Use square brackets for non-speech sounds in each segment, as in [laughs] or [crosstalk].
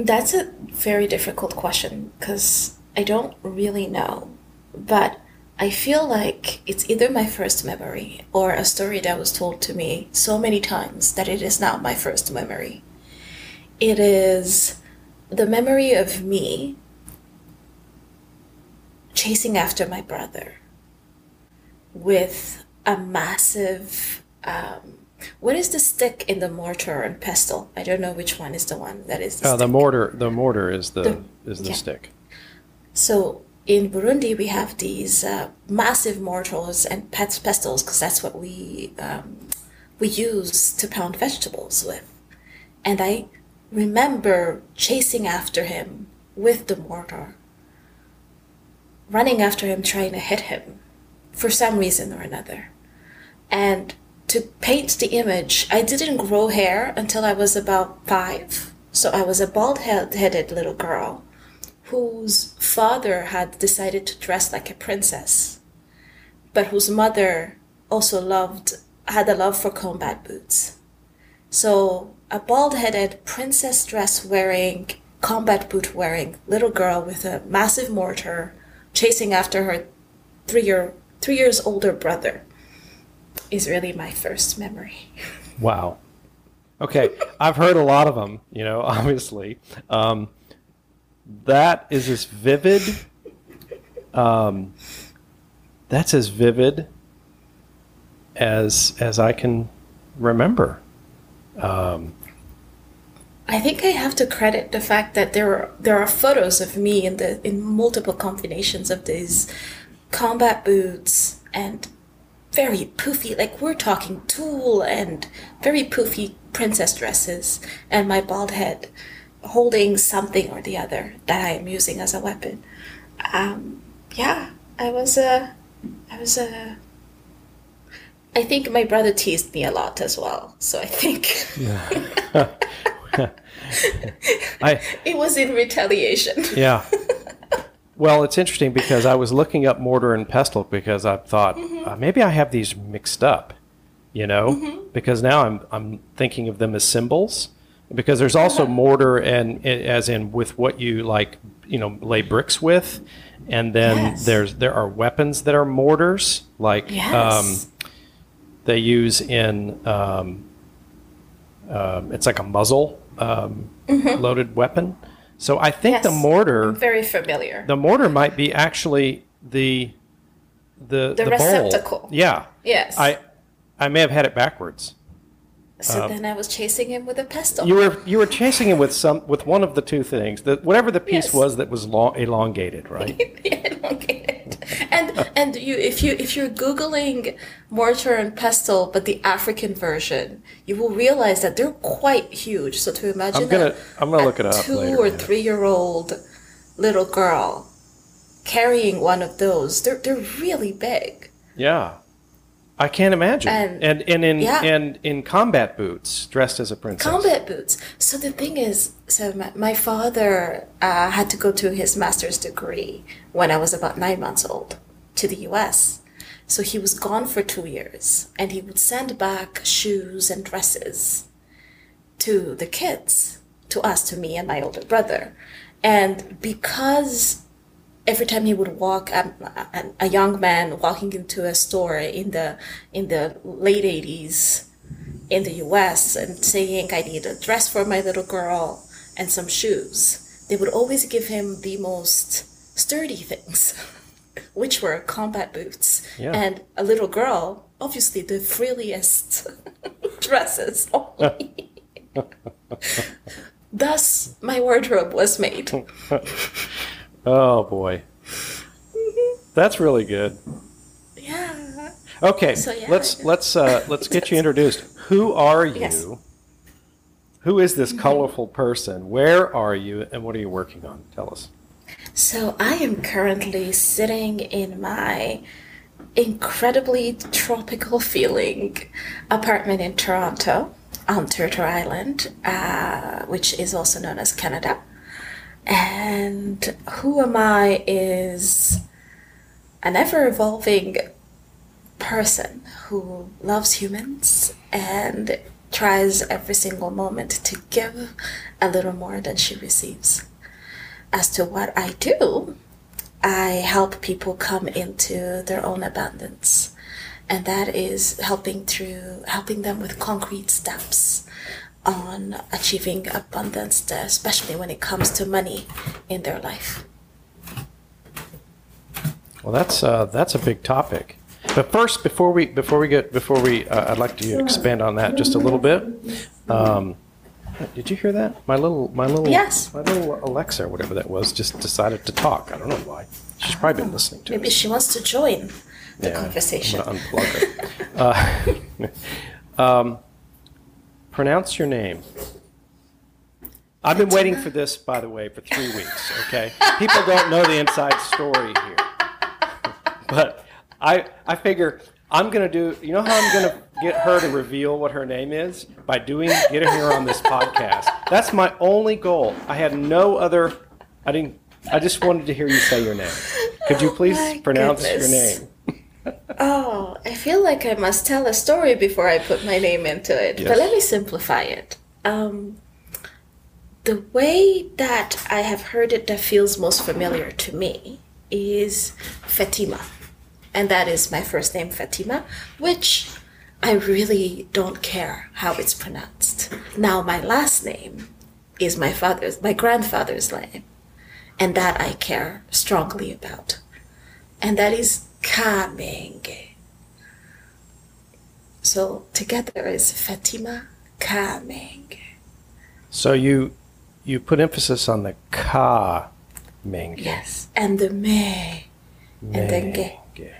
That's a very difficult question because I don't really know. But I feel like it's either my first memory or a story that was told to me so many times that it is now my first memory. It is the memory of me chasing after my brother with a massive um, what is the stick in the mortar and pestle? I don't know which one is the one that is. The, uh, the mortar. The mortar is the, The- is the yeah. stick. So in Burundi, we have these uh, massive mortars and pet pestles because that's what we um, we use to pound vegetables with. And I remember chasing after him with the mortar, running after him, trying to hit him for some reason or another. And to paint the image, I didn't grow hair until I was about five. So I was a bald headed little girl whose father had decided to dress like a princess, but whose mother also loved, had a love for combat boots. So a bald headed princess dress wearing, combat boot wearing little girl with a massive mortar chasing after her three year three years older brother is really my first memory. Wow. Okay, I've heard a lot of them. You know, [laughs] obviously, um, that is as vivid. Um, that's as vivid as as I can remember. Um, I think I have to credit the fact that there are there are photos of me in the in multiple combinations of these combat boots and very poofy like we're talking tulle and very poofy princess dresses and my bald head holding something or the other that I am using as a weapon. Um, yeah, I was a I was a I think my brother teased me a lot as well. So I think yeah. [laughs] [laughs] I it was in retaliation. yeah. [laughs] Well, it's interesting because I was looking up mortar and pestle because I thought uh, maybe I have these mixed up, you know, because now I'm I'm thinking of them as symbols. Because there's also mortar and as in with what you like, you know, lay bricks with, and then Yes. there's there are weapons that are mortars like Yes. um, they use in um, um, it's like a muzzle um, loaded weapon. So I think the mortar I'm very familiar. the mortar might be actually the the The bowl. receptacle. Yeah, yes. I I may have had it backwards. so uh, then I was chasing him with a pestle. You were you were chasing him with some with one of the two things that whatever the piece Yes. was that was long, elongated, right? [laughs] elongated. And and you if you if you're googling mortar and pestle, but the African version, you will realize that they're quite huge. So to imagine I'm gonna a- I'm gonna look it up two later. or yeah. three year old little girl carrying one of those, they're they're really big. Yeah. I can't imagine. And- And and, in yeah. and in combat boots, dressed as a princess. Combat boots. So the thing is, so my, my father uh, had to go to his master's degree when I was about nine months old to the U.S. So he was gone for two years, and he would send back shoes and dresses to the kids, to us, to me and my older brother. And because every time he would walk, um, a, a young man walking into a store in the in the late '80s in the US and saying, I need a dress for my little girl and some shoes, they would always give him the most sturdy things, [laughs] which were combat boots. Yeah. And a little girl, obviously the frilliest [laughs] dresses [laughs] only. Thus, my wardrobe was made. Oh boy. That's really good. Yeah. Okay, So, yeah. let's let's uh, let's get you introduced. Who are you? Yes. Who is this colorful person? Where are you, and what are you working on? Tell us. So I am currently sitting in my incredibly tropical feeling apartment in Toronto on Turtle Island, uh, which is also known as Canada. And who am I is an ever evolving person who loves humans and tries every single moment to give a little more than she receives. As to what I do, I help people come into their own abundance. And that is helping through helping them with concrete steps on achieving abundance, especially when it comes to money in their life. Well, that's uh, that's a big topic. But first, before we before we get before we, uh, I'd like to expand on that just a little bit. Um, did you hear that? My little my little Yes. my little Alexa or whatever that was just decided to talk. I don't know why. She's probably been listening to Maybe us. she wants to join the Yeah, conversation. I'm gonna unplug her. [laughs] uh, [laughs] um, pronounce your name. I've been waiting for this, by the way, for three weeks. Okay, people don't know the inside story here, but I I figure I'm gonna do. You know how I'm gonna get her to reveal what her name is by doing getting her on this podcast. That's my only goal. I had no other. I didn't. I just wanted to hear you say your name. Could you please my pronounce your name? Oh, I feel like I must tell a story before I put my name into it. Yes. But let me simplify it. Um, the way that I have heard it that feels most familiar to me is Fatima. And that is my first name, Fatima, which I really don't care how it's pronounced. Now, my last name is my father's, my grandfather's name, and that I care strongly about. And that is Kamenge. So together is Fatima Kamenge. So you you put emphasis on the ka menge. Yes. And the me. And then ge.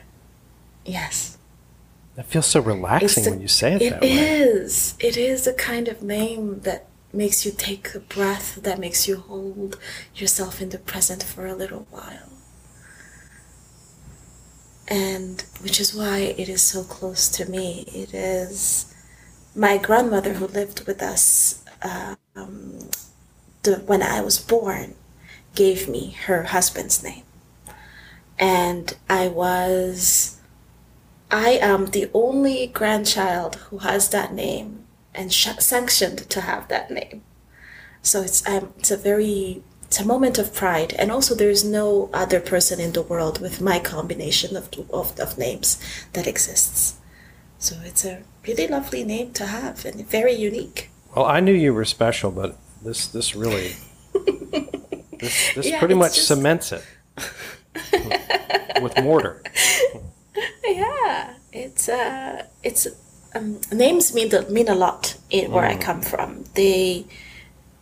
Yes. That feels so relaxing the- when you say it, It that way. is. It is a kind of name that makes you take a breath, that makes you hold yourself in the present for a little while. And which is why it is so close to me. It is my grandmother who lived with us um, the, when I was born gave me her husband's name. And I was I am the only grandchild who has that name and sh- sanctioned to have that name. So it's um, it's a very it's a moment of pride, and also there is no other person in the world with my combination of of, of names that exists. So it's a really lovely name to have and very unique. Well, I knew you were special, but this this really [laughs] this this Yeah, pretty much just- cements it with mortar. [laughs] Yeah, it's uh, it's um, names mean mean a lot in where I come from. They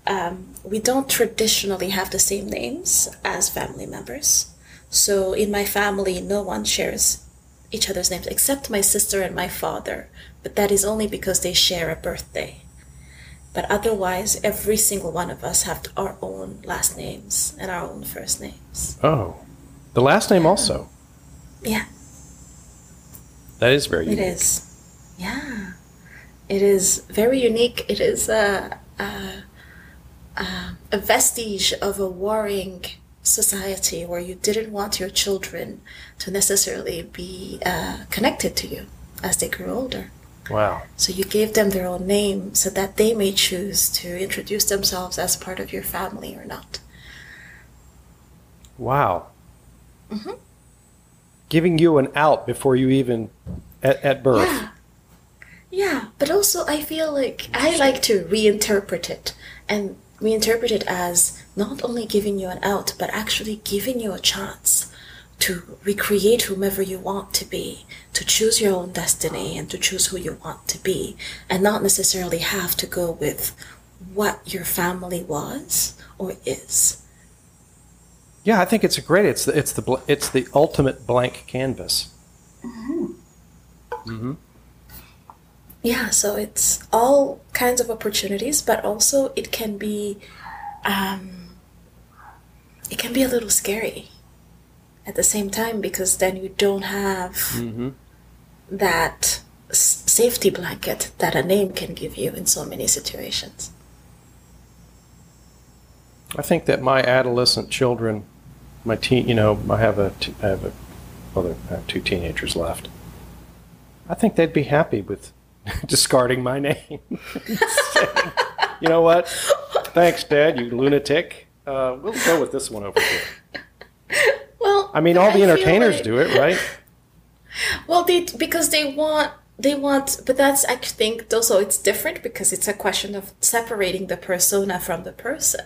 um, we don't traditionally have the same names as family members. So in my family, no one shares each other's names except my sister and my father. But that is only because they share a birthday. But otherwise, every single one of us have our own last names and our own first names. Oh, the last name also. Yeah. That is very It unique. is. Yeah. It is very unique. It is a, a, a, a vestige of a warring society where you didn't want your children to necessarily be uh, connected to you as they grew older. Wow. So you gave them their own name so that they may choose to introduce themselves as part of your family or not. Wow. Mm-hmm. Giving you an out before you even at, at birth. Yeah. Yeah, but also I feel like I like to reinterpret it and reinterpret it as not only giving you an out, but actually giving you a chance to recreate whomever you want to be, to choose your own destiny and to choose who you want to be, and not necessarily have to go with what your family was or is. Yeah, I think it's a great. It's the it's the it's the ultimate blank canvas. Mm-hmm. Mm-hmm. Yeah, so it's all kinds of opportunities, but also it can be, um, it can be a little scary at the same time because then you don't have Mm-hmm. that safety blanket that a name can give you in so many situations. I think that my adolescent children, my teen, you know, I have a, t- I have a, well, I have two teenagers left. I think they'd be happy with [laughs] discarding my name. [laughs] you know what? Thanks, Dad, you lunatic. Uh, we'll go with this one over here. [laughs] Well, I mean, all the feel entertainers like- do it, right? Well, they because they want they want, but that's I think also it's different because it's a question of separating the persona from the person.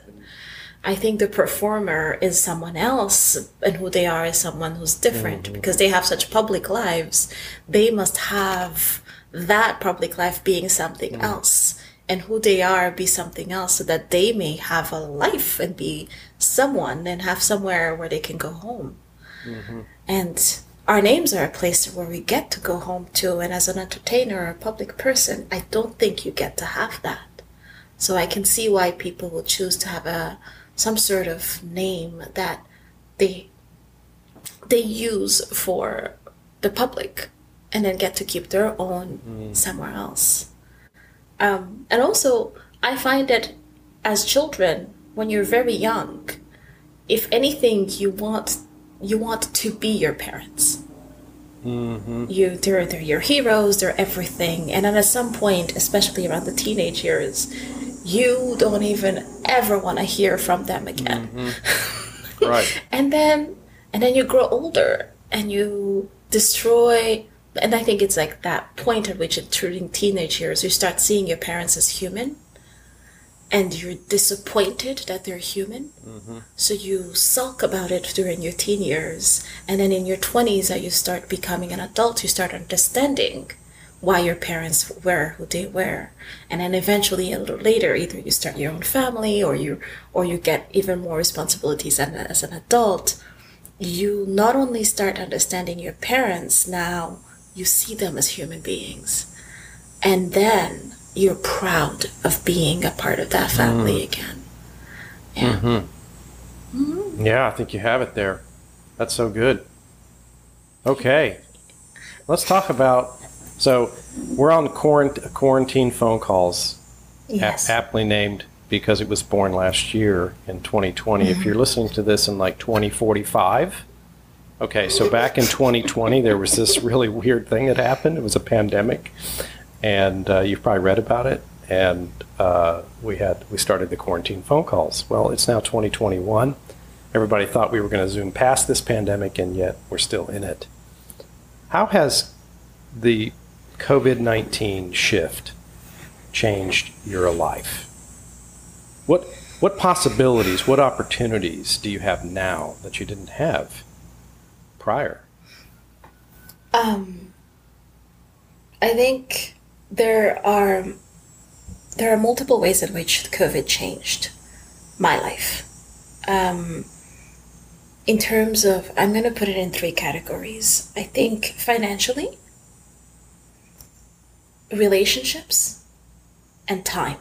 I think the performer is someone else, and who they are is someone who's different because they have such public lives. They must have that public life being something mm. else, and who they are be something else, so that they may have a life and be someone and have somewhere where they can go home. Mm-hmm. And our names are a place where we get to go home to. And as an entertainer or a public person, I don't think you get to have that. So I can see why people will choose to have a some sort of name that they they use for the public and then get to keep their own mm. somewhere else. Um, and also, I find that as children, when you're very young, if anything, you want you want to be your parents. Mm-hmm. You they're they're your heroes. They're everything. And then at some point, especially around the teenage years, you don't even ever want to hear from them again. Mm-hmm. [laughs] Right. And then and then you grow older and you destroy and I think it's like that point at which during teenage years you start seeing your parents as human and you're disappointed that they're human. Mm-hmm. So you sulk about it during your teen years and then in your 20s as uh, you start becoming an adult. You start understanding why your parents were who they were. And then eventually a little later either you start your own family or you or you get even more responsibilities as, as an adult. You not only start understanding your parents now you see them as human beings and then you're proud of being a part of that family mm. again yeah mm-hmm. Mm-hmm. Yeah, I think you have it there. That's so good. Okay. Let's talk about. So, we're on quarant- quarantine phone calls, yes aptly named because it was born last year in 2020. If you're mm-hmm. listening to this in like 2045, okay, so back in 2020, there was this really weird thing that happened. It was a pandemic, and uh, you've probably read about it. And uh, we had we started the quarantine phone calls. Well, it's now 2021. Everybody thought we were going to zoom past this pandemic, and yet we're still in it. How has the COVID 19 shift changed your life? What, what possibilities, what opportunities do you have now that you didn't have prior? Um, I think there are there are multiple ways in which COVID changed my life. Um, in terms of, I'm going to put it in three categories. I think financially, relationships, and time,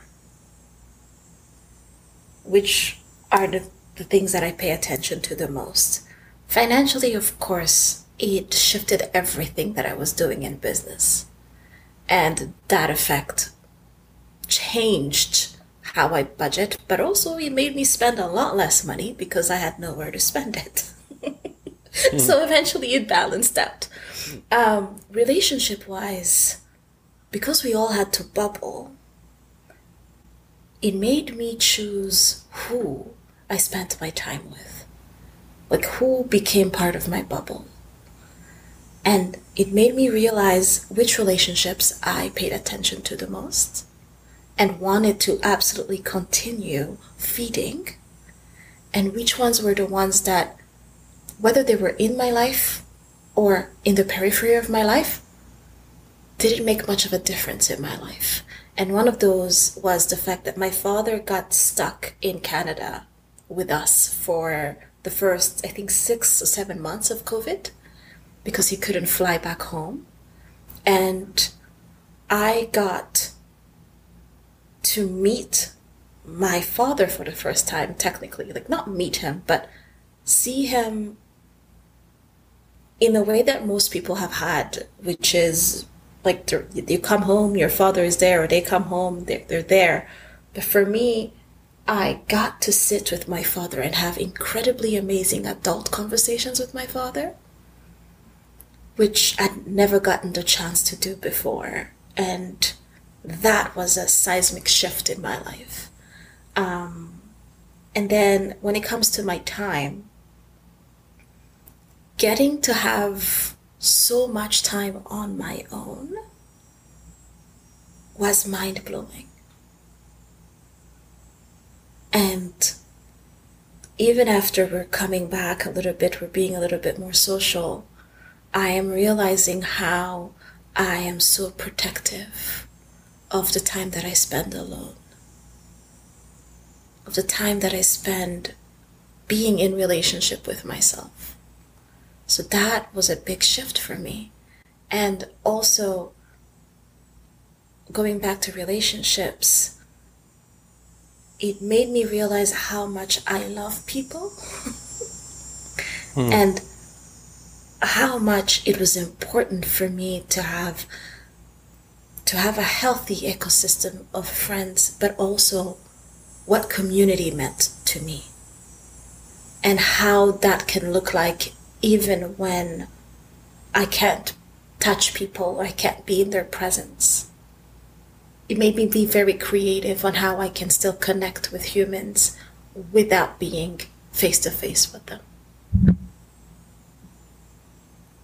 which are the, the things that I pay attention to the most. Financially, of course, it shifted everything that I was doing in business. And that effect changed how I budget, but also it made me spend a lot less money because I had nowhere to spend it. [laughs] so eventually it balanced out. Um, relationship wise, because we all had to bubble, it made me choose who I spent my time with. Like who became part of my bubble. And it made me realize which relationships I paid attention to the most and wanted to absolutely continue feeding, and which ones were the ones that, whether they were in my life or in the periphery of my life, didn't make much of a difference in my life. And one of those was the fact that my father got stuck in Canada with us for the first, I think, six or seven months of COVID because he couldn't fly back home. And I got to meet my father for the first time, technically. Like, not meet him, but see him in a way that most people have had, which is like you come home, your father is there, or they come home, they're, they're there. But for me, I got to sit with my father and have incredibly amazing adult conversations with my father, which I'd never gotten the chance to do before. And that was a seismic shift in my life. Um, and then when it comes to my time, getting to have so much time on my own was mind blowing. And even after we're coming back a little bit, we're being a little bit more social, I am realizing how I am so protective of the time that I spend alone, of the time that I spend being in relationship with myself. So that was a big shift for me. And also, going back to relationships, it made me realize how much I love people [laughs] hmm. and how much it was important for me to have to have a healthy ecosystem of friends but also what community meant to me and how that can look like even when I can't touch people or I can't be in their presence it made me be very creative on how I can still connect with humans without being face to face with them.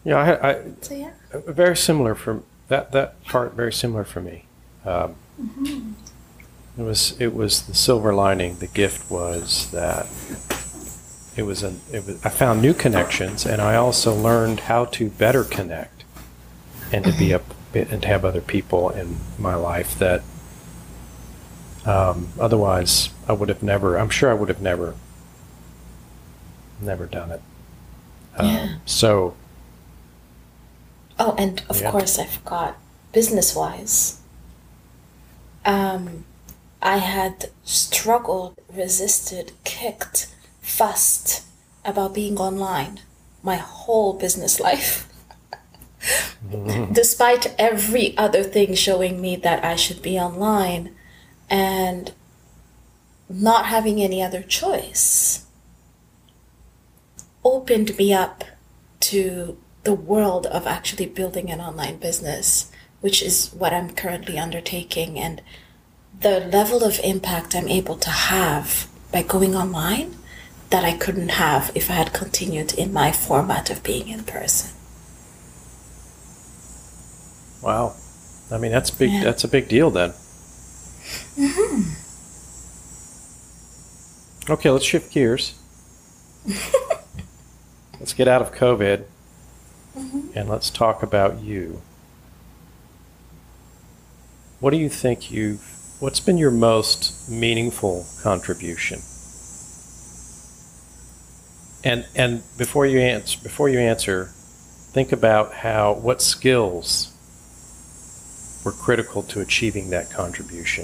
Yeah, I, I so, yeah. very similar for that that part. Very similar for me. Um, mm-hmm. It was it was the silver lining. The gift was that it was an it was, I found new connections, and I also learned how to better connect and to be a and to have other people in my life that um, otherwise I would have never. I'm sure I would have never, never done it. Um, yeah. So. Oh, and of yeah. course I forgot. Business wise, um, I had struggled, resisted, kicked, fussed about being online my whole business [laughs] life. Despite every other thing showing me that I should be online and not having any other choice opened me up to the world of actually building an online business, which is what I'm currently undertaking. And the level of impact I'm able to have by going online that I couldn't have if I had continued in my format of being in person. Wow. I mean, that's big. Yeah. That's a big deal then. Mm-hmm. Okay, let's shift gears. [laughs] let's get out of COVID mm-hmm. and let's talk about you. What do you think you've what's been your most meaningful contribution? And and before you answer before you answer, think about how what skills were critical to achieving that contribution.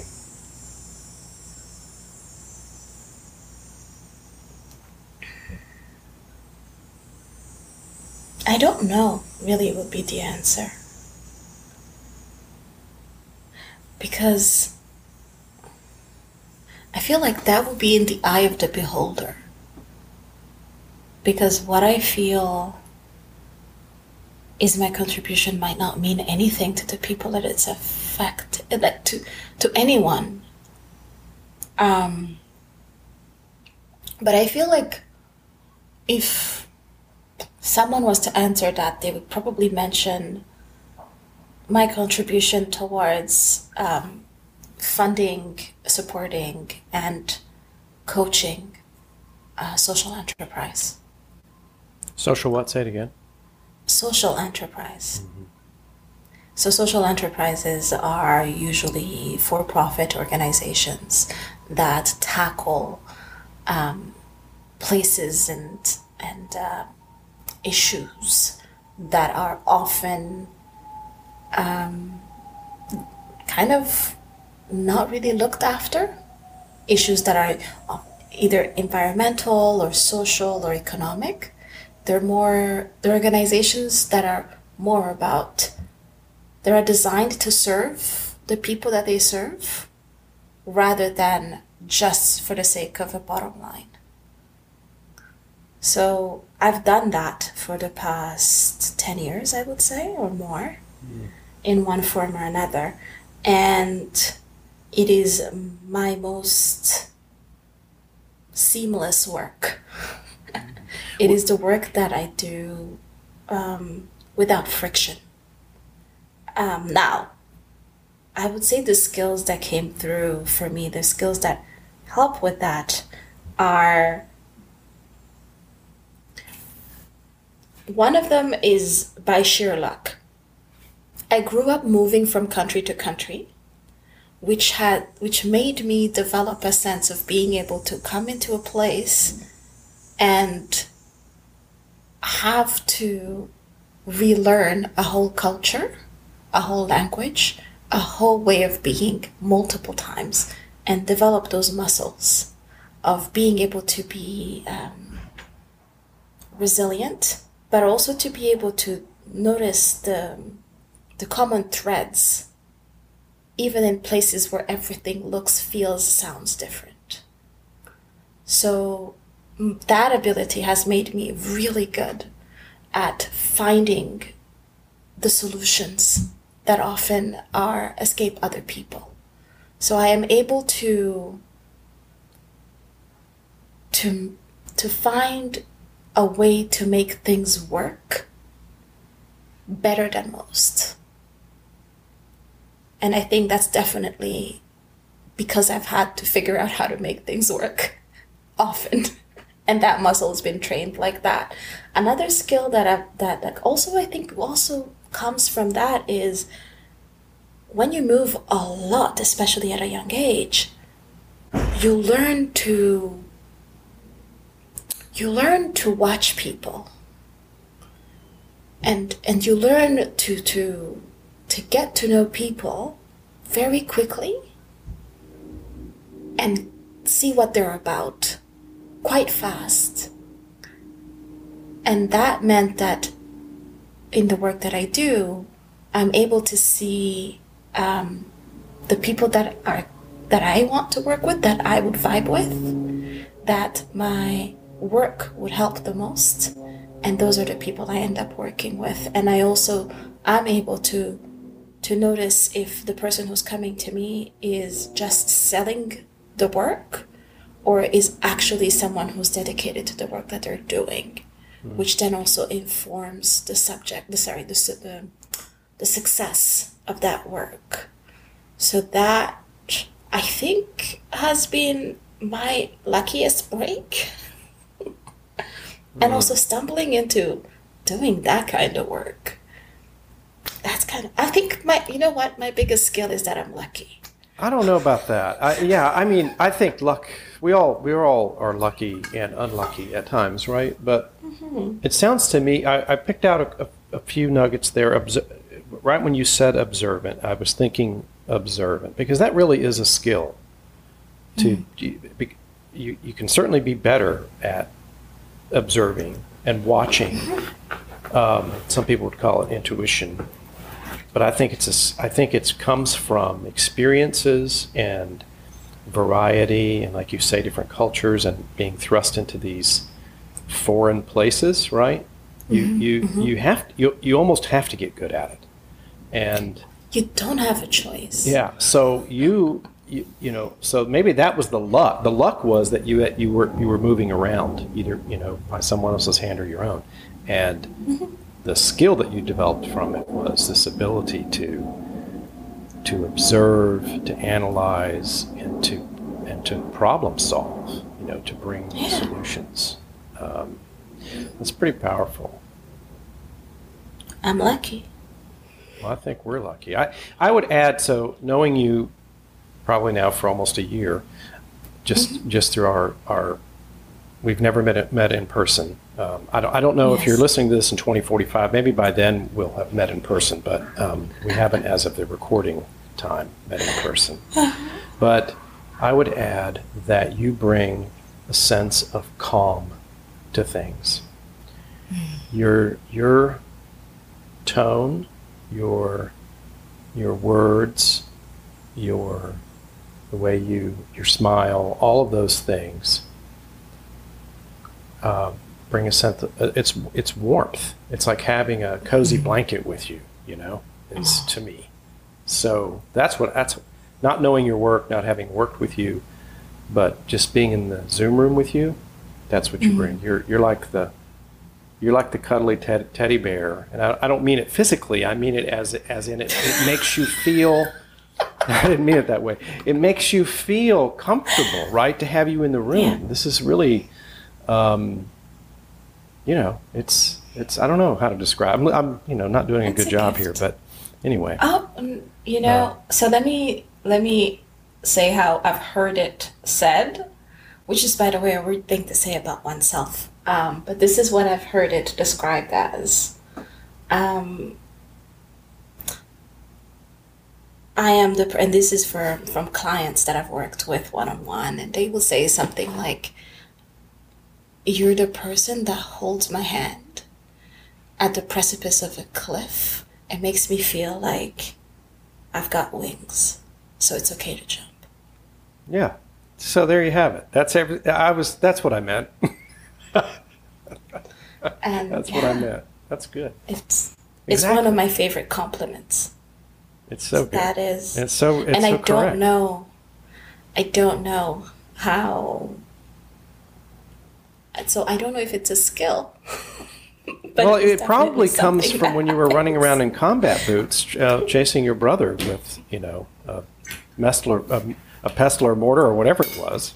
I don't know, really, would be the answer. Because I feel like that would be in the eye of the beholder. Because what I feel is my contribution might not mean anything to the people that it's affect like to to anyone. Um but i feel like if someone was to answer that they would probably mention my contribution towards um, funding supporting and coaching uh, social enterprise. Social what? Say it again social enterprise. So, social enterprises are usually for profit organizations that tackle um, places and, and uh, issues that are often um, kind of not really looked after. Issues that are either environmental or social or economic they're more they're organizations that are more about they are designed to serve the people that they serve rather than just for the sake of a bottom line. So I've done that for the past 10 years, I would say, or more. Mm. in one form or another. And it is my most seamless work. It is the work that I do um, without friction. Um, now, I would say the skills that came through for me, the skills that help with that are one of them is by sheer luck. I grew up moving from country to country, which had which made me develop a sense of being able to come into a place and have to relearn a whole culture, a whole language, a whole way of being multiple times and develop those muscles of being able to be um, resilient, but also to be able to notice the, the common threads, even in places where everything looks, feels, sounds different. So that ability has made me really good at finding the solutions that often are escape other people. So I am able to to to find a way to make things work better than most. And I think that's definitely because I've had to figure out how to make things work [laughs] often. And that muscle has been trained like that. Another skill that I that, that also I think also comes from that is when you move a lot, especially at a young age, you learn to you learn to watch people and and you learn to to to get to know people very quickly and see what they're about quite fast and that meant that in the work that I do, I'm able to see um, the people that are that I want to work with, that I would vibe with, that my work would help the most, and those are the people I end up working with. And I also I'm able to to notice if the person who's coming to me is just selling the work or is actually someone who's dedicated to the work that they're doing mm. which then also informs the subject, the sorry, the, the, the success of that work. So that I think has been my luckiest break. [laughs] and mm. also stumbling into doing that kind of work. That's kind of, I think my, you know what, my biggest skill is that I'm lucky. I don't know about that. I, yeah, I mean, I think luck. We all we all are lucky and unlucky at times, right? But mm-hmm. it sounds to me. I, I picked out a, a, a, few nuggets there. right when you said observant, I was thinking observant because that really is a skill. To mm-hmm. you, you, you can certainly be better at observing and watching. Mm-hmm. Um, some people would call it intuition but I think it's a, I think it comes from experiences and variety and like you say different cultures and being thrust into these foreign places right? You mm-hmm, you mm-hmm. you have you you almost have to get good at it. And you don't have a choice. Yeah so you you, you know so maybe that was the luck. The luck was that you you were you were moving around either you know by someone else's hand or your own. And mm-hmm. the skill that you developed from it was this ability to to observe, to analyze, and to and to problem solve. You know, to bring yeah. solutions. Um, it's pretty powerful. I'm lucky. Well, I think we're lucky. I, I would add so knowing you probably now for almost a year, just mm-hmm. just through our our we've never met met in person. Um, I, don't, I don't know yes. if you're listening to this in 2045. Maybe by then we'll have met in person, but um, we haven't, as of the recording time, met in person. [laughs] but I would add that you bring a sense of calm to things. Your your tone, your your words, your the way you your smile, all of those things uh, bring a sense. Of, uh, it's it's warmth. It's like having a cozy mm-hmm. blanket with you. You know, is to me. So that's what that's not knowing your work, not having worked with you, but just being in the Zoom room with you. That's what you Mm-hmm. bring. You're you're like the you're like the cuddly ted- teddy bear, and I, I don't mean it physically. I mean it as as in it, it makes you feel. [laughs] I didn't mean it that way. It makes you feel comfortable, right, to have you in the room. Yeah. This is really, um, you know, it's it's. I don't know how to describe. I'm, I'm you know not doing a It's good a job gift. here, but anyway. Oh, mm, you know, so let me let me say how I've heard it said. Which is, by the way, a weird thing to say about oneself. Um, but this is what I've heard it described as. Um, I am the, and this is for from clients that I've worked with one on one, and they will say something like, "You're the person that holds my hand at the precipice of a cliff and makes me feel like I've got wings, so it's okay to jump." Yeah. So there you have it. That's every. I was. That's what I meant. [laughs] And That's what I meant. That's good. It's exactly. it's one of my favorite compliments. It's so good. That is, It's so. It's and so I correct. don't know, I don't know how. So I don't know if it's a skill. [laughs] but well, it probably comes from when you were running around in combat boots, uh, chasing your brother with, you know, a Mestler, a, a Pestler mortar or whatever it was.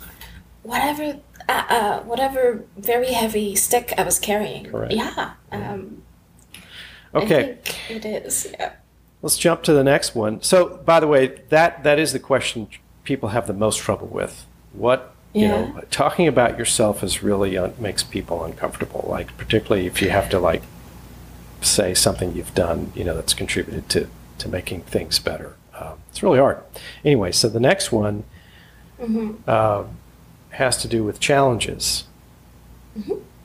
whatever, uh, uh, whatever very heavy stick I was carrying. Correct. Yeah. Um, Okay, I think it is. Yeah. let's jump to the next one. So, by the way, that that is the question people have the most trouble with. What you Yeah. know, talking about yourself is really un- makes people uncomfortable. Like particularly if you have to like say something you've done, you know, that's contributed to to making things better. Um, it's really hard. Anyway, so the next one uh, has to do with challenges.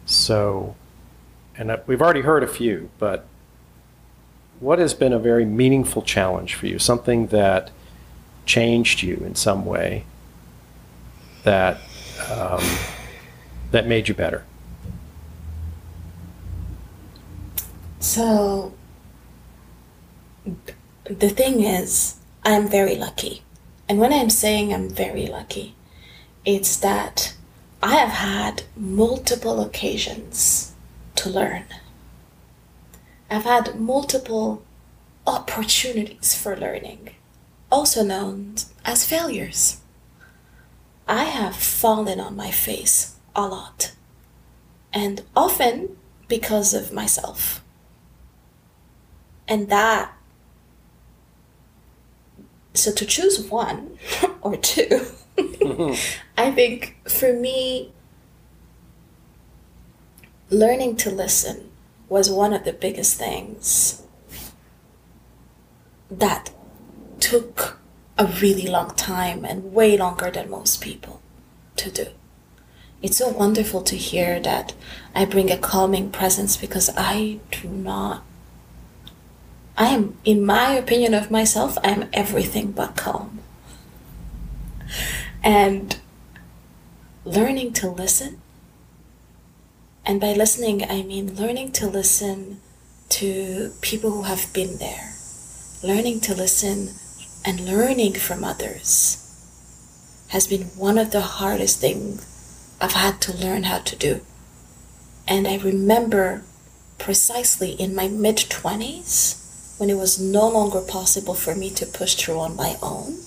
So, and uh, we've already heard a few, but what has been a very meaningful challenge for you? Something that changed you in some way that um, that made you better. So the thing is, I'm very lucky. And when I'm saying I'm very lucky, it's that I have had multiple occasions to learn. I've had multiple opportunities for learning, also known as failures. I have fallen on my face a lot, and often because of myself. And that, so to choose one [laughs] or two, [laughs] I think for me, learning to listen was one of the biggest things that took a really long time and way longer than most people to do. It's so wonderful to hear that I bring a calming presence because I do not I am, in my opinion of myself, I am everything but calm. And learning to listen, and by listening, I mean learning to listen to people who have been there, learning to listen and learning from others has been one of the hardest things I've had to learn how to do. And I remember precisely in my mid 20s when it was no longer possible for me to push through on my own,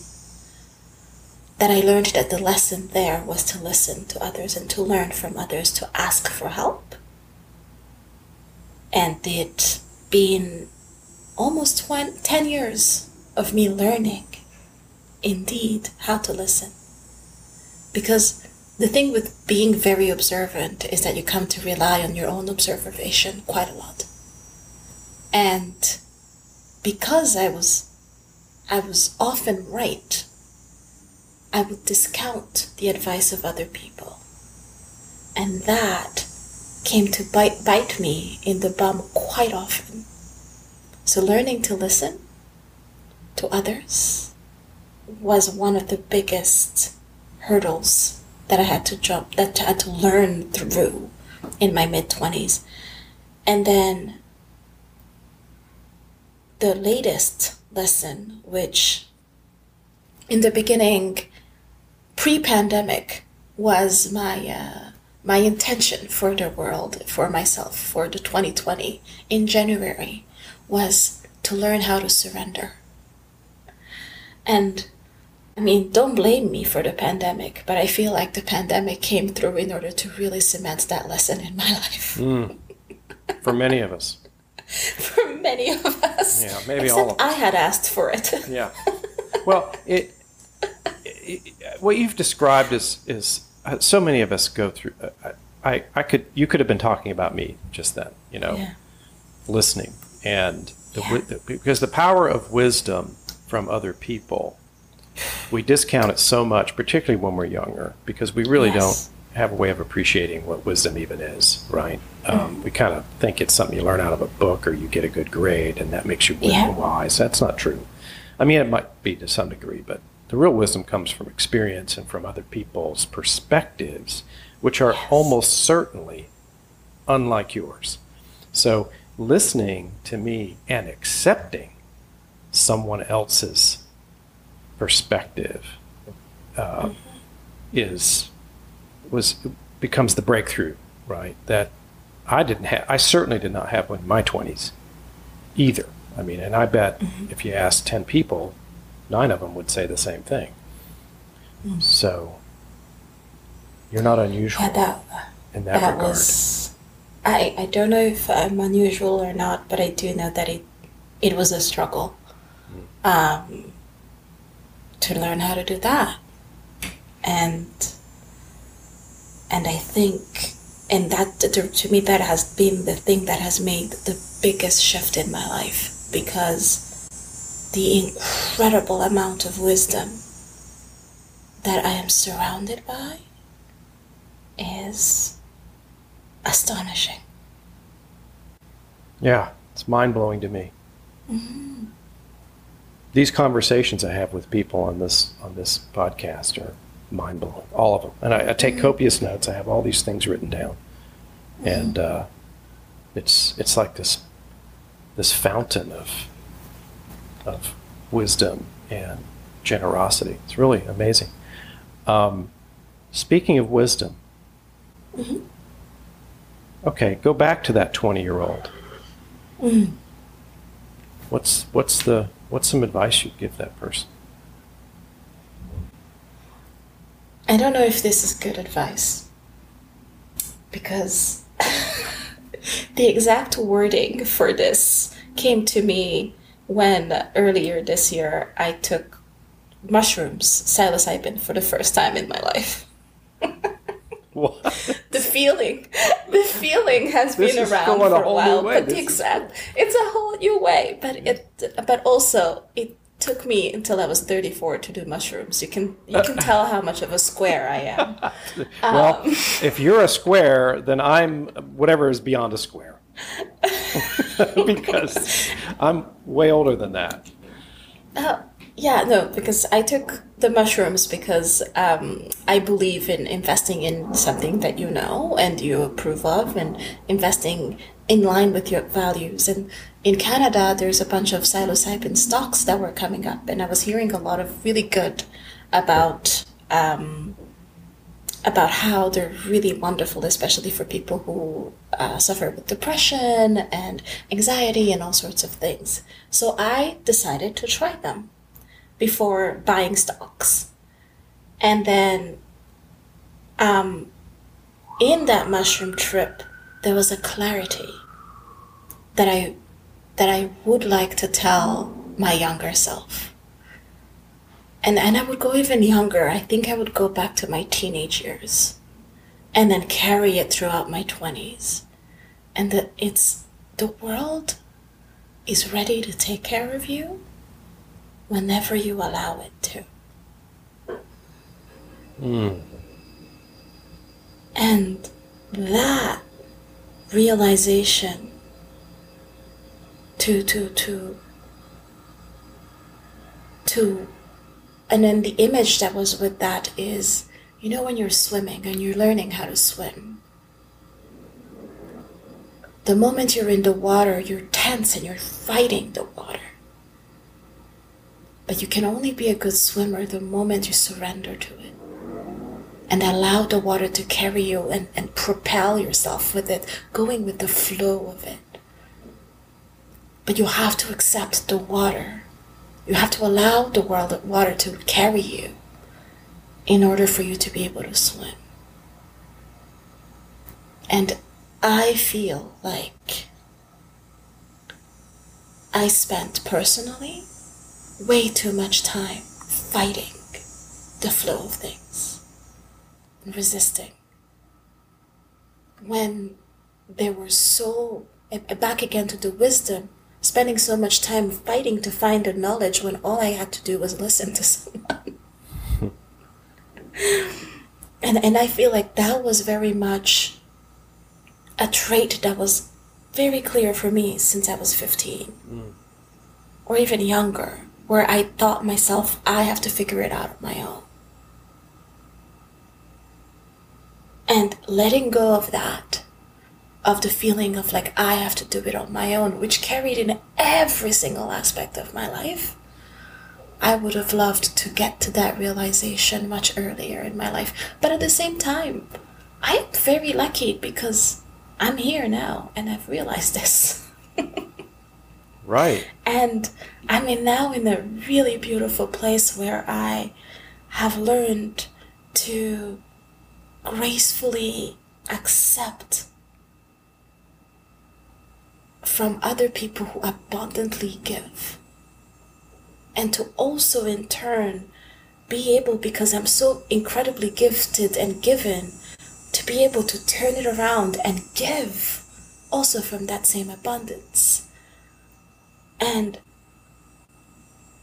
that I learned that the lesson there was to listen to others and to learn from others, to ask for help. And it been almost 20, 10 years of me learning, indeed, how to listen. Because the thing with being very observant is that you come to rely on your own observation quite a lot. And because I was I was often right, I would discount the advice of other people. And that came to bite bite me in the bum quite often. So learning to listen to others was one of the biggest hurdles that I had to jump that I had to learn through in my mid 20s. And then the latest lesson, which in the beginning, pre pandemic, was my, uh, my intention for the world, for myself, for the 2020 in January, was to learn how to surrender. And I mean, don't blame me for the pandemic, but I feel like the pandemic came through in order to really cement that lesson in my [laughs] life. Mm. For many of us. [laughs] for many of us. Yeah, maybe Except all of us. I had asked for it. [laughs] Yeah. Well, it, it what you've described is is uh, so many of us go through. Uh, I I could you could have been talking about me just then, you know, Yeah. listening and the, Yeah. the because the power of wisdom from other people, we discount it so much, particularly when we're younger, because we really Yes. don't have a way of appreciating what wisdom even is, right? Um, we kind of think it's something you learn out of a book or you get a good grade and that makes you Yeah. wise. That's not true. I mean, it might be to some degree, but the real wisdom comes from experience and from other people's perspectives, which are Yes. almost certainly unlike yours. So, listening to me and accepting someone else's perspective uh, is was becomes the breakthrough, right? That I didn't have. I certainly did not have in my twenties either. I mean, and I bet if you asked ten people, nine of them would say the same thing. So you're not unusual Yeah, that, in that, that regard. was. I, I don't know if I'm unusual or not, but I do know that it it was a struggle um, to learn how to do that, and and I think and that to, to me that has been the thing that has made the biggest shift in my life because the incredible amount of wisdom that I am surrounded by is astonishing. Yeah, it's mind blowing to me. These conversations I have with people on this on this podcast are mind blowing, all of them. And I, I take copious notes. I have all these things written down, and uh, it's it's like this this fountain of of wisdom and generosity. It's really amazing. Um, speaking of wisdom, okay, go back to that twenty year old. What's what's the what's some advice you'd give that person? I don't know if this is good advice because [laughs] the exact wording for this came to me when earlier this year I took mushrooms, psilocybin, for the first time in my life. [laughs] What? The feeling, the feeling has This been around going a for a while, but This is- it's a whole new way. But it, but also it took me until I was thirty four to do mushrooms. You can you can tell how much of a square I am. [laughs] Well, if you're a square, then I'm whatever is beyond a square. [laughs] [laughs] because I'm way older than that. Uh, yeah, no, because I took the mushrooms because um, I believe in investing in something that you know and you approve of, and investing in line with your values. And in Canada, there's a bunch of psilocybin stocks that were coming up, and I was hearing a lot of really good about um, about how they're really wonderful, especially for people who uh, suffer with depression and anxiety and all sorts of things. So I decided to try them before buying stocks. And then um, in that mushroom trip, there was a clarity that I that I would like to tell my younger self. And and I would go even younger. I think I would go back to my teenage years and then carry it throughout my 20s. And that it's the world is ready to take care of you whenever you allow it to. Hmm. And that realization to to to to and then the image that was with that is you know when you're swimming and you're learning how to swim the moment you're in the water you're tense and you're fighting the water But you can only be a good swimmer the moment you surrender to it and allow the water to carry you and, and propel yourself with it, going with the flow of it. But you have to accept the water. You have to allow the world of water to carry you in order for you to be able to swim. And I feel like I spent personally way too much time fighting the flow of things and resisting. When they were so back again to the wisdom, spending so much time fighting to find the knowledge when all I had to do was listen to [laughs] someone. and and I feel like that was very much a trait that was very clear for me since I was 15 mm. or even younger, where I thought myself, I have to figure it out on my own. And letting go of that, of the feeling of like I have to do it on my own, which carried in every single aspect of my life. I would have loved to get to that realization much earlier in my life. But at the same time, I am very lucky because I'm here now and I've realized this. [laughs] right. And I'm in now in a really beautiful place where I have learned to gracefully accept from other people who abundantly give. And to also, in turn, be able, because I'm so incredibly gifted and given, to be able to turn it around and give also from that same abundance. And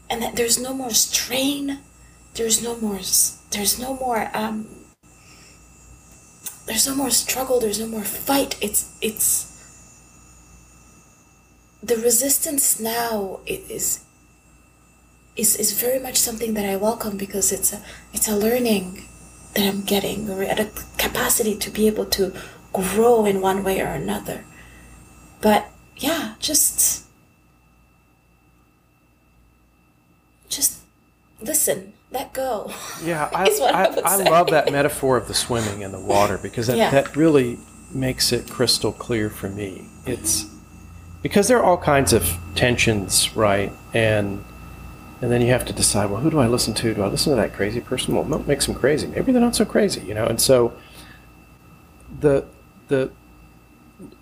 and that there's no more strain, there's no more there's no more um there's no more struggle, there's no more fight. It's it's the resistance now is is is very much something that I welcome because it's a it's a learning that I'm getting or at a capacity to be able to grow in one way or another. But yeah, just just listen, let go. Yeah, [laughs] I, I, I, I love that metaphor of the swimming in the water because that, yeah. that really makes it crystal clear for me. It's because there are all kinds of tensions, right? And and then you have to decide, well, who do I listen to? Do I listen to that crazy person? Well, what makes them crazy? Maybe they're not so crazy, you know. And so, the the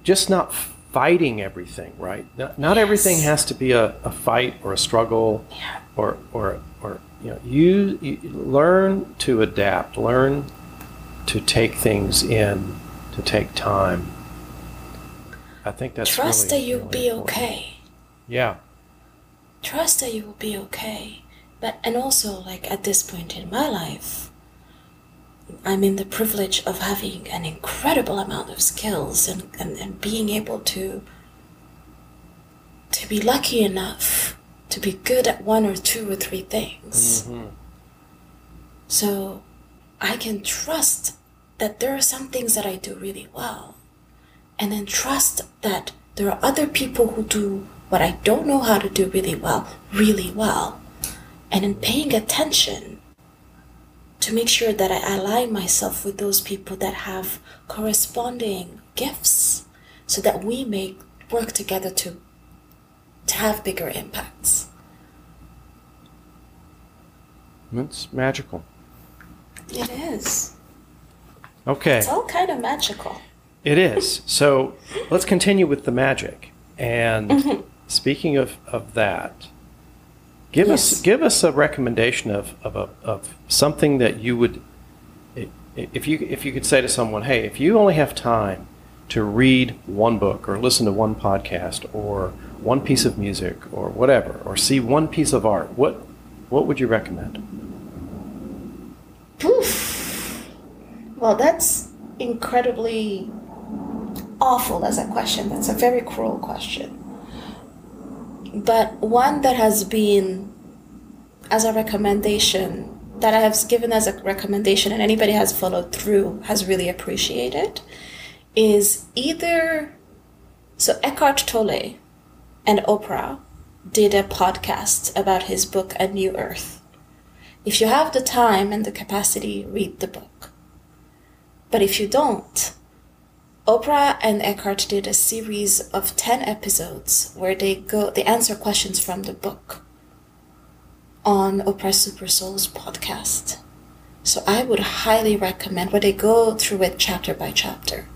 just not fighting everything, right? Not, not yes. everything has to be a, a fight or a struggle, yeah. Or or or you know, you, you learn to adapt, learn to take things in, to take time. I think that's trust really, that you'll really be important. okay. Yeah trust that you will be okay. But, and also, like at this point in my life, I'm in the privilege of having an incredible amount of skills and, and, and being able to to be lucky enough to be good at one or two or three things. Mm-hmm. So I can trust that there are some things that I do really well. And then trust that there are other people who do what I don't know how to do really well, really well. And in paying attention to make sure that I align myself with those people that have corresponding gifts so that we may work together to, to have bigger impacts. It's magical. It is. Okay. It's all kind of magical. It is. So let's continue with the magic. And mm-hmm. Speaking of, of that, give yes. us give us a recommendation of, of, a, of something that you would if you if you could say to someone, hey, if you only have time to read one book or listen to one podcast or one piece of music or whatever or see one piece of art, what what would you recommend? Poof. Well, that's incredibly awful as a question. That's a very cruel question but one that has been as a recommendation that I have given as a recommendation and anybody has followed through has really appreciated is either so Eckhart Tolle and Oprah did a podcast about his book A New Earth. If you have the time and the capacity, read the book. But if you don't, Oprah and Eckhart did a series of 10 episodes where they go they answer questions from the book on Oprah Super Souls podcast. So I would highly recommend where they go through it chapter by chapter.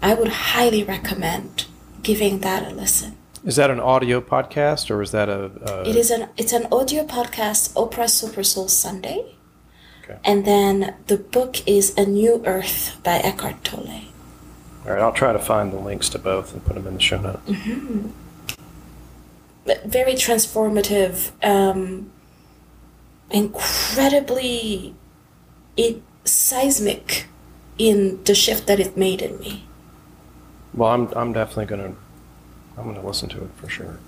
I would highly recommend giving that a listen. Is that an audio podcast or is that a? a It is an it's an audio podcast, Oprah Super Soul Sunday. Okay. And then the book is A New Earth by Eckhart Tolle. All right, I'll try to find the links to both and put them in the show notes. But Very transformative, um, incredibly it, seismic in the shift that it made in me. Well, I'm I'm definitely gonna I'm gonna listen to it for sure.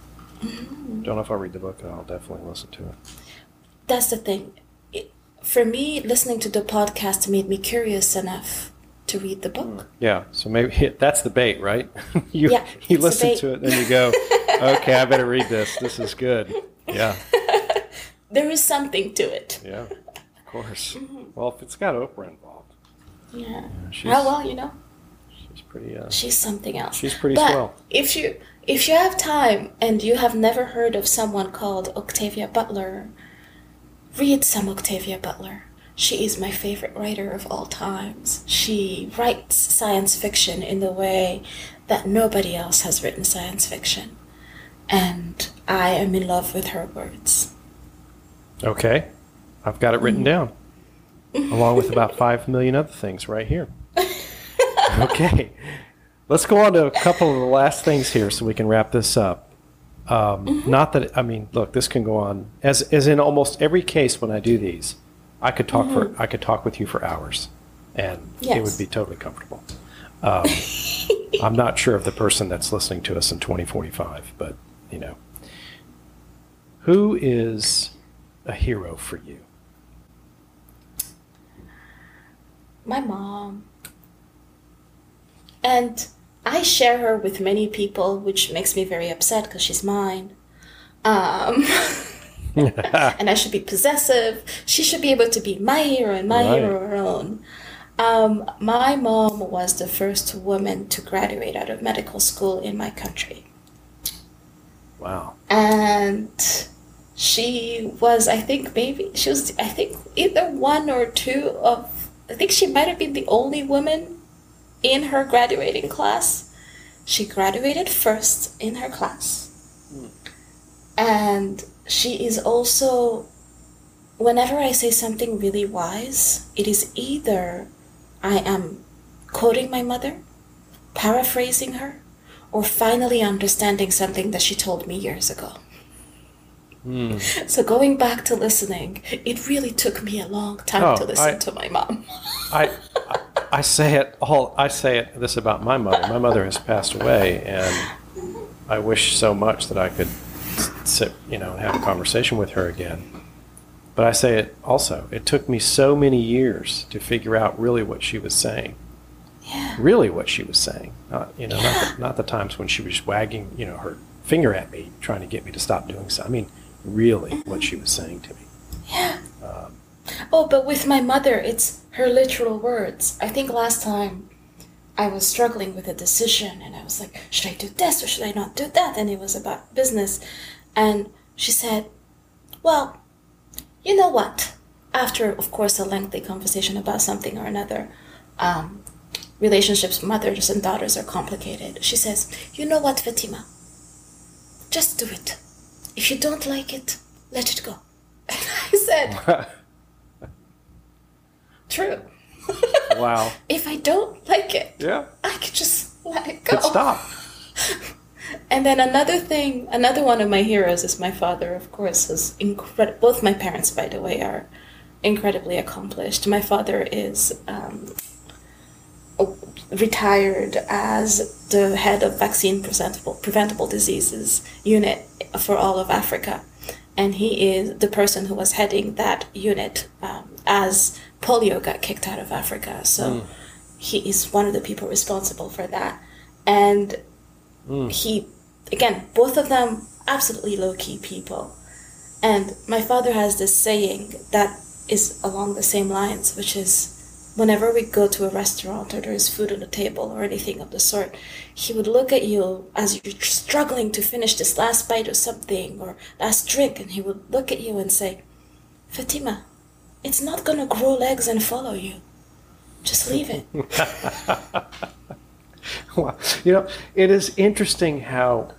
Don't know if I'll read the book, but I'll definitely listen to it. That's the thing. It, for me, listening to the podcast made me curious enough to read the book. Yeah, so maybe [laughs] that's the bait, right? [laughs] you Yeah, [laughs] you listen to it, then you go, okay, I better read this. This is good. Yeah, There is something to it. yeah, of course. Well, if it's got Oprah involved, Yeah. she's oh well, you know, she's pretty. Uh, she's something else. She's pretty but swell. If you if you have time and you have never heard of someone called Octavia Butler, read some Octavia Butler. She is my favorite writer of all times. She writes science fiction in the way that nobody else has written science fiction. And I am in love with her words. okay, I've got it written mm. down, along with about five million other things right here. [laughs] Okay, let's go on to a couple of the last things here, so we can wrap this up. Um, Not that I mean, look, this can go on as as in almost every case when I do these. I could talk for I could talk with you for hours, and it would be totally comfortable. Um, [laughs] I'm not sure of the person that's listening to us in 2045, but you know, who is a hero for you? my mom. And I share her with many people, which makes me very upset because she's mine. Um, [laughs] and I should be possessive. She should be able to be my hero and my Right. hero her own. Um, my mom was the first woman to graduate out of medical school in my country. Wow. and she was i think maybe she was i think either one or two of i think she might have been the only woman in her graduating class she graduated first in her class and she is also whenever i say something really wise it is either i am quoting my mother paraphrasing her or finally understanding something that she told me years ago. Hmm. So going back to listening, it really took me a long time Oh, to listen I- to my mom. I, [laughs] I I say it all. I say it this about my mother. My mother has passed away, and I wish so much that I could sit, you know, and have a conversation with her again. But I say it also. It took me so many years to figure out really what she was saying. Yeah. Really, what she was saying. Not, you know, not the, not the times when she was wagging, you know, her finger at me, trying to get me to stop doing so. I mean, really, what she was saying to me. Yeah. Um, oh, but with my mother, it's her literal words. I think last time I was struggling with a decision and I was like, should I do this or should I not do that? And it was about business. And she said, well, you know what? After, of course, a lengthy conversation about something or another, um, relationships, mothers and daughters are complicated. She says, you know what, Fatima? Just do it. If you don't like it, let it go. [laughs] And I said, [laughs] true. wow. [laughs] if I don't like it, Yeah. I could just let it go. Could stop. [laughs] And then another thing, another one of my heroes is my father, of course, is incredible. Both my parents, by the way, are incredibly accomplished. My father is um, retired as the head of vaccine preventable, preventable diseases unit for all of Africa. And he is the person who was heading that unit um, as polio got kicked out of Africa. So he is one of the people responsible for that. And he again both of them absolutely low key people. And my father has this saying that is along the same lines, which is whenever we go to a restaurant or there's food on the table or anything of the sort, he would look at you as you're struggling to finish this last bite of something or last drink, and he would look at you and say, Fatima, it's not gonna grow legs and follow you. Just leave it. [laughs] well, you know, it is interesting how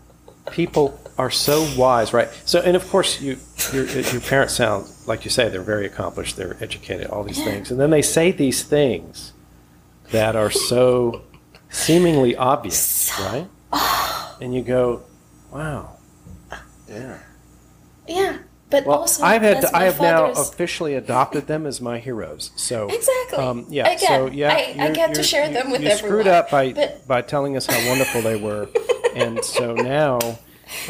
people are so wise, right? So, and of course, you your, your parents sound like you say they're very accomplished, they're educated, all these things, and then they say these things that are so seemingly obvious, right? [sighs] And you go, "Wow, yeah." Yeah, but Well, also I've had that's I have now officially adopted them as my heroes. So Exactly. um, yeah. Again, so yeah, I- I get to share you- them with everyone. you screwed up by but- by telling us how wonderful they were, [laughs] and so now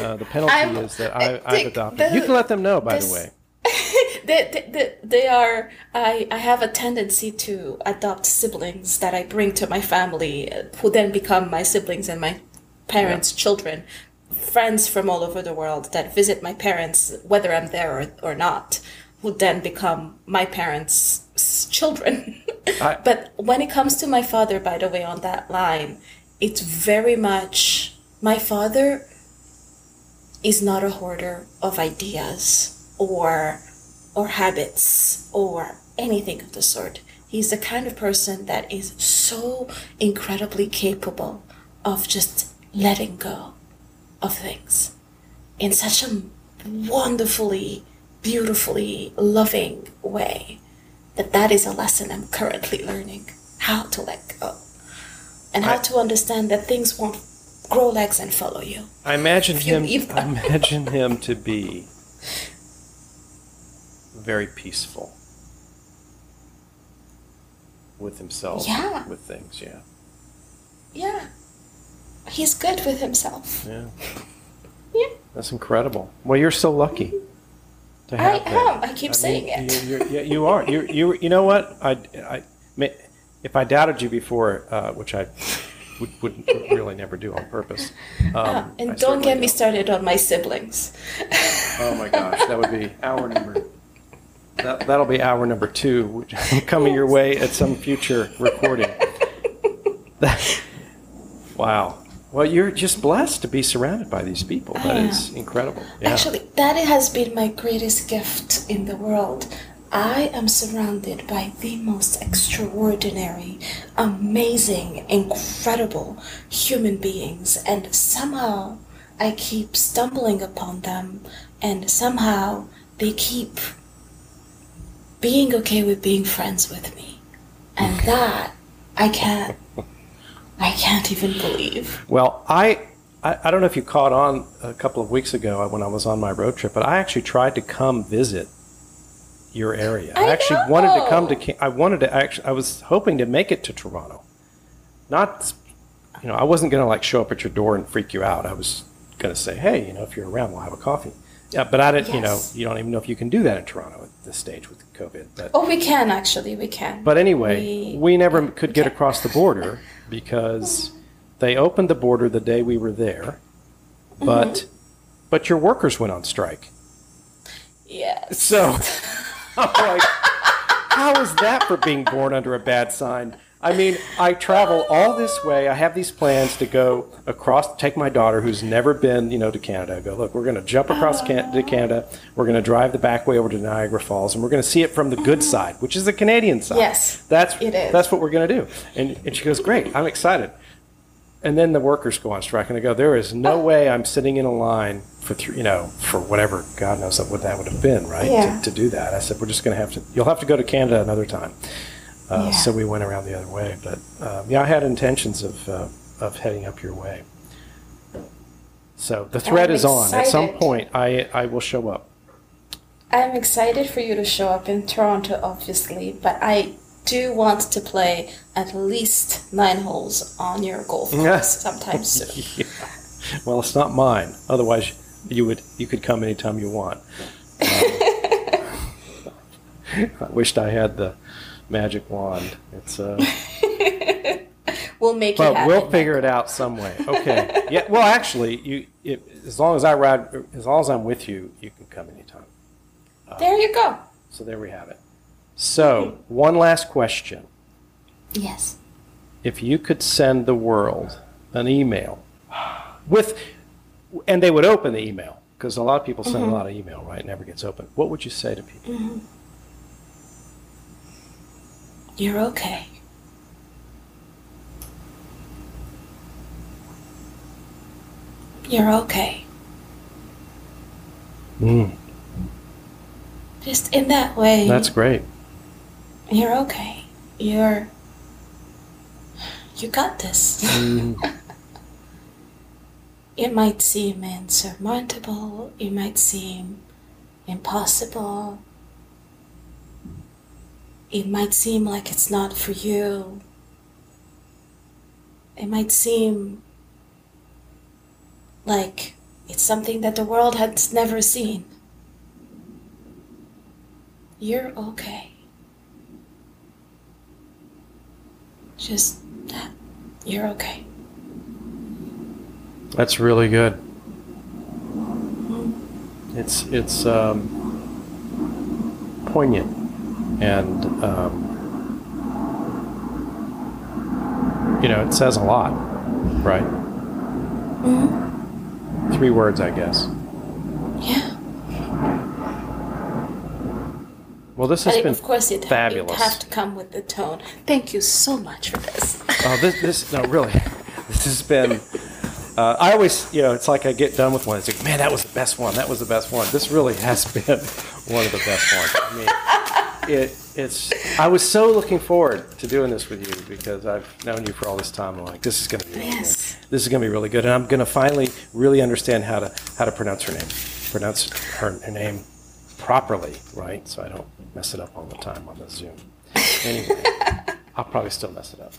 uh, the penalty I'm- is that I I've adopted. the- you can let them know, by this- the way. [laughs] they, they, they, are I, I have a tendency to adopt siblings that I bring to my family who then become my siblings and my parents' children friends from all over the world that visit my parents whether I'm there or, or not who then become my parents' children [laughs] I- but when it comes to my father by the way on that line it's very much my father is not a hoarder of ideas or or habits or anything of the sort. He's the kind of person that is so incredibly capable of just letting go of things in such a wonderfully, beautifully loving way that that is a lesson I'm currently learning how to let go and how I- to understand that things won't grow legs and follow you. I imagine him. I [laughs] imagine him to be very peaceful with himself, Yeah. with things. Yeah, Yeah. He's good with himself. yeah. [laughs] Yeah. That's incredible. Well, you're so lucky to I have that. am. I keep I saying mean, it. You, you're, yeah, you are. You, you, you know what? I, I, if I doubted you before, uh, which I would, would really never do on purpose. [laughs] Um, Ah, I and don't certainly get me started on my siblings. Oh my gosh, that would be hour number. [laughs] That, that'll be hour number two, which [laughs] coming your way at some future recording. That- wow. Well, you're just blessed to be surrounded by these people. That I is incredible. Yeah. Actually, that has been my greatest gift in the world. I am surrounded by the most extraordinary, amazing, incredible human beings, and somehow I keep stumbling upon them, and somehow they keep being okay with being friends with me. And that I can't I can't even believe. Well, I, I I don't know if you caught on a couple of weeks ago when I was on my road trip, but I actually tried to come visit your area. I, I actually wanted to come to. know. I wanted to actually. I was hoping to make it to Toronto. Not, you know, I wasn't going to like show up at your door and freak you out. I was going to say, hey, you know, if you're around, we'll have a coffee. Yeah, but I didn't. You know, you don't even know if you can do that in Toronto at this stage with COVID. But Oh, we can actually, we can. but anyway, we, We- never could get across the border because [sighs] they opened the border the day we were there, but Mm-hmm. but your workers went on strike. yes. So [laughs] [laughs] I'm like, how is that for being born under a bad sign? I mean, I travel all this way. I have these plans to go across, take my daughter who's never been, you know, to Canada. I go, look, we're going to jump across can- to Canada. We're going to drive the back way over to Niagara Falls, and we're going to see it from the good side, which is the Canadian side. Yes, that's it is. That's what we're going to do. And and she goes, great, I'm excited. And then the workers go on strike, and I go, there is no way I'm sitting in a line for three, you know, for whatever God knows what that would have been, right? Yeah. To, to do that, I said, we're just going to have to. You'll have to go to Canada another time. Uh, Yeah. So we went around the other way, but um, yeah, I had intentions of uh, of heading up your way. So the thread I'm is on. At some point, I I will show up. I'm excited for you to show up in Toronto, obviously, but I do want to play at least nine holes on your golf course sometime [laughs] soon. Yeah. Well, it's not mine. Otherwise, you would you could come anytime you want. Um, [laughs] I wished I had the magic wand. It's uh, [laughs] We'll make it but happen. we'll figure it out some way. Okay. Yeah. Well, actually, you if, as long as I ride, as long as I'm with you, you can come anytime. There you go. So there we have it. So one last question: Yes. If you could send the world an email with, and they would open the email because a lot of people send a lot of email, right? It never gets opened. What would you say to people? You're okay. You're okay. Mm, Just in that way. that's great. You're okay. You're. You got this. Mm, [laughs] It might seem insurmountable, it might seem impossible, it might seem like it's not for you, it might seem like it's something that the world has never seen. You're okay. Just that. You're okay. That's really good. It's it's um, poignant and um, you know it says a lot, right? Three words, I guess. Yeah. Well, this has But been of course, it fabulous. It have to come with the tone. Thank you so much for this. Oh, this, this, no, really, [laughs] this has been. Uh, I always, you know, it's like I get done with one. It's like, man, that was the best one. That was the best one. This really has [laughs] been one of the best ones. I mean, it, it's. I was so looking forward to doing this with you because I've known you for all this time. I'm like, this is going to be really Yes. good. This is going to be really good, and I'm going to finally really understand how to how to pronounce her name, pronounce her, her name properly, right? So I don't mess it up all the time on the Zoom. Anyway, [laughs] I'll probably still mess it up.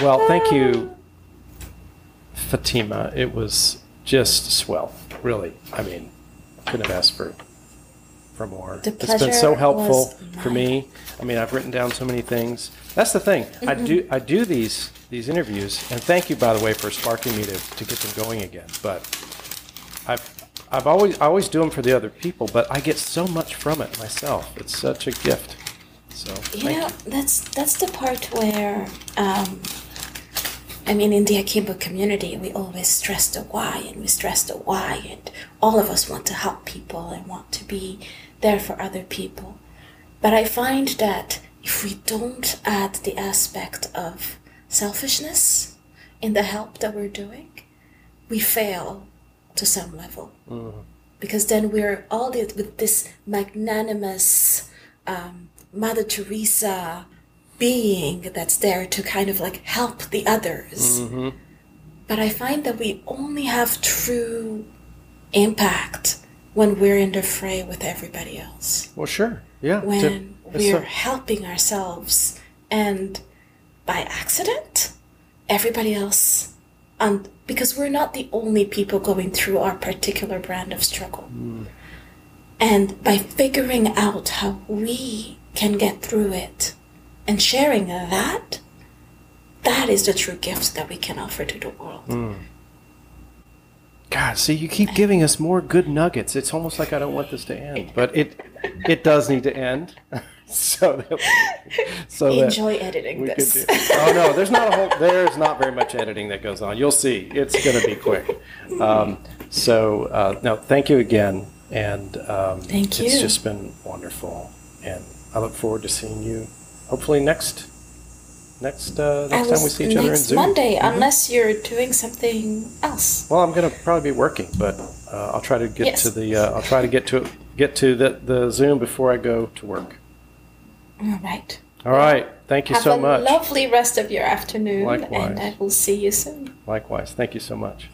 Well, thank you, Fatima. It was just swell, really. I mean, couldn't have asked for for more. The it's been so helpful for me. I mean, I've written down so many things. That's the thing. I Mm-hmm. do I do these these interviews, and thank you, by the way, for sparking me to, to get them going again. But I've I've always I always do them for the other people, but I get so much from it myself. It's such a gift. So You know, that's that's the part where, um, I mean, in the Akimbo community, we always stress the why, and we stress the why, and all of us want to help people and want to be there for other people. But I find that if we don't add the aspect of selfishness in the help that we're doing, we fail to some level. Because then we're all with this magnanimous um, Mother Teresa being that's there to kind of like help the others. But I find that we only have true impact when we're in the fray with everybody else Well, sure. Yeah. when It's we're so- helping ourselves and by accident everybody else and because we're not the only people going through our particular brand of struggle and by figuring out how we can get through it and sharing that that is the true gift that we can offer to the world Mm. God, see, you keep giving us more good nuggets. It's almost like I don't want this to end, but it it does need to end. [laughs] so that, [laughs] so that enjoy editing we could this do. Oh no, there's not a whole. There's not very much editing that goes on. You'll see. It's going to be quick. [laughs] Um, so uh, no, thank you again, and um, Thank It's just been wonderful, and I look forward to seeing you. Hopefully next next uh, next time we see each other in Zoom. Monday, Mhm. unless you're doing something else. Well, I'm going to probably be working, but uh, I'll try to get Yes. to the. Uh, I'll try to get to get to the, the Zoom before I go to work. All right. All right. Thank you Have so a lovely rest of your afternoon, Likewise. and I will see you soon. Likewise. Thank you so much.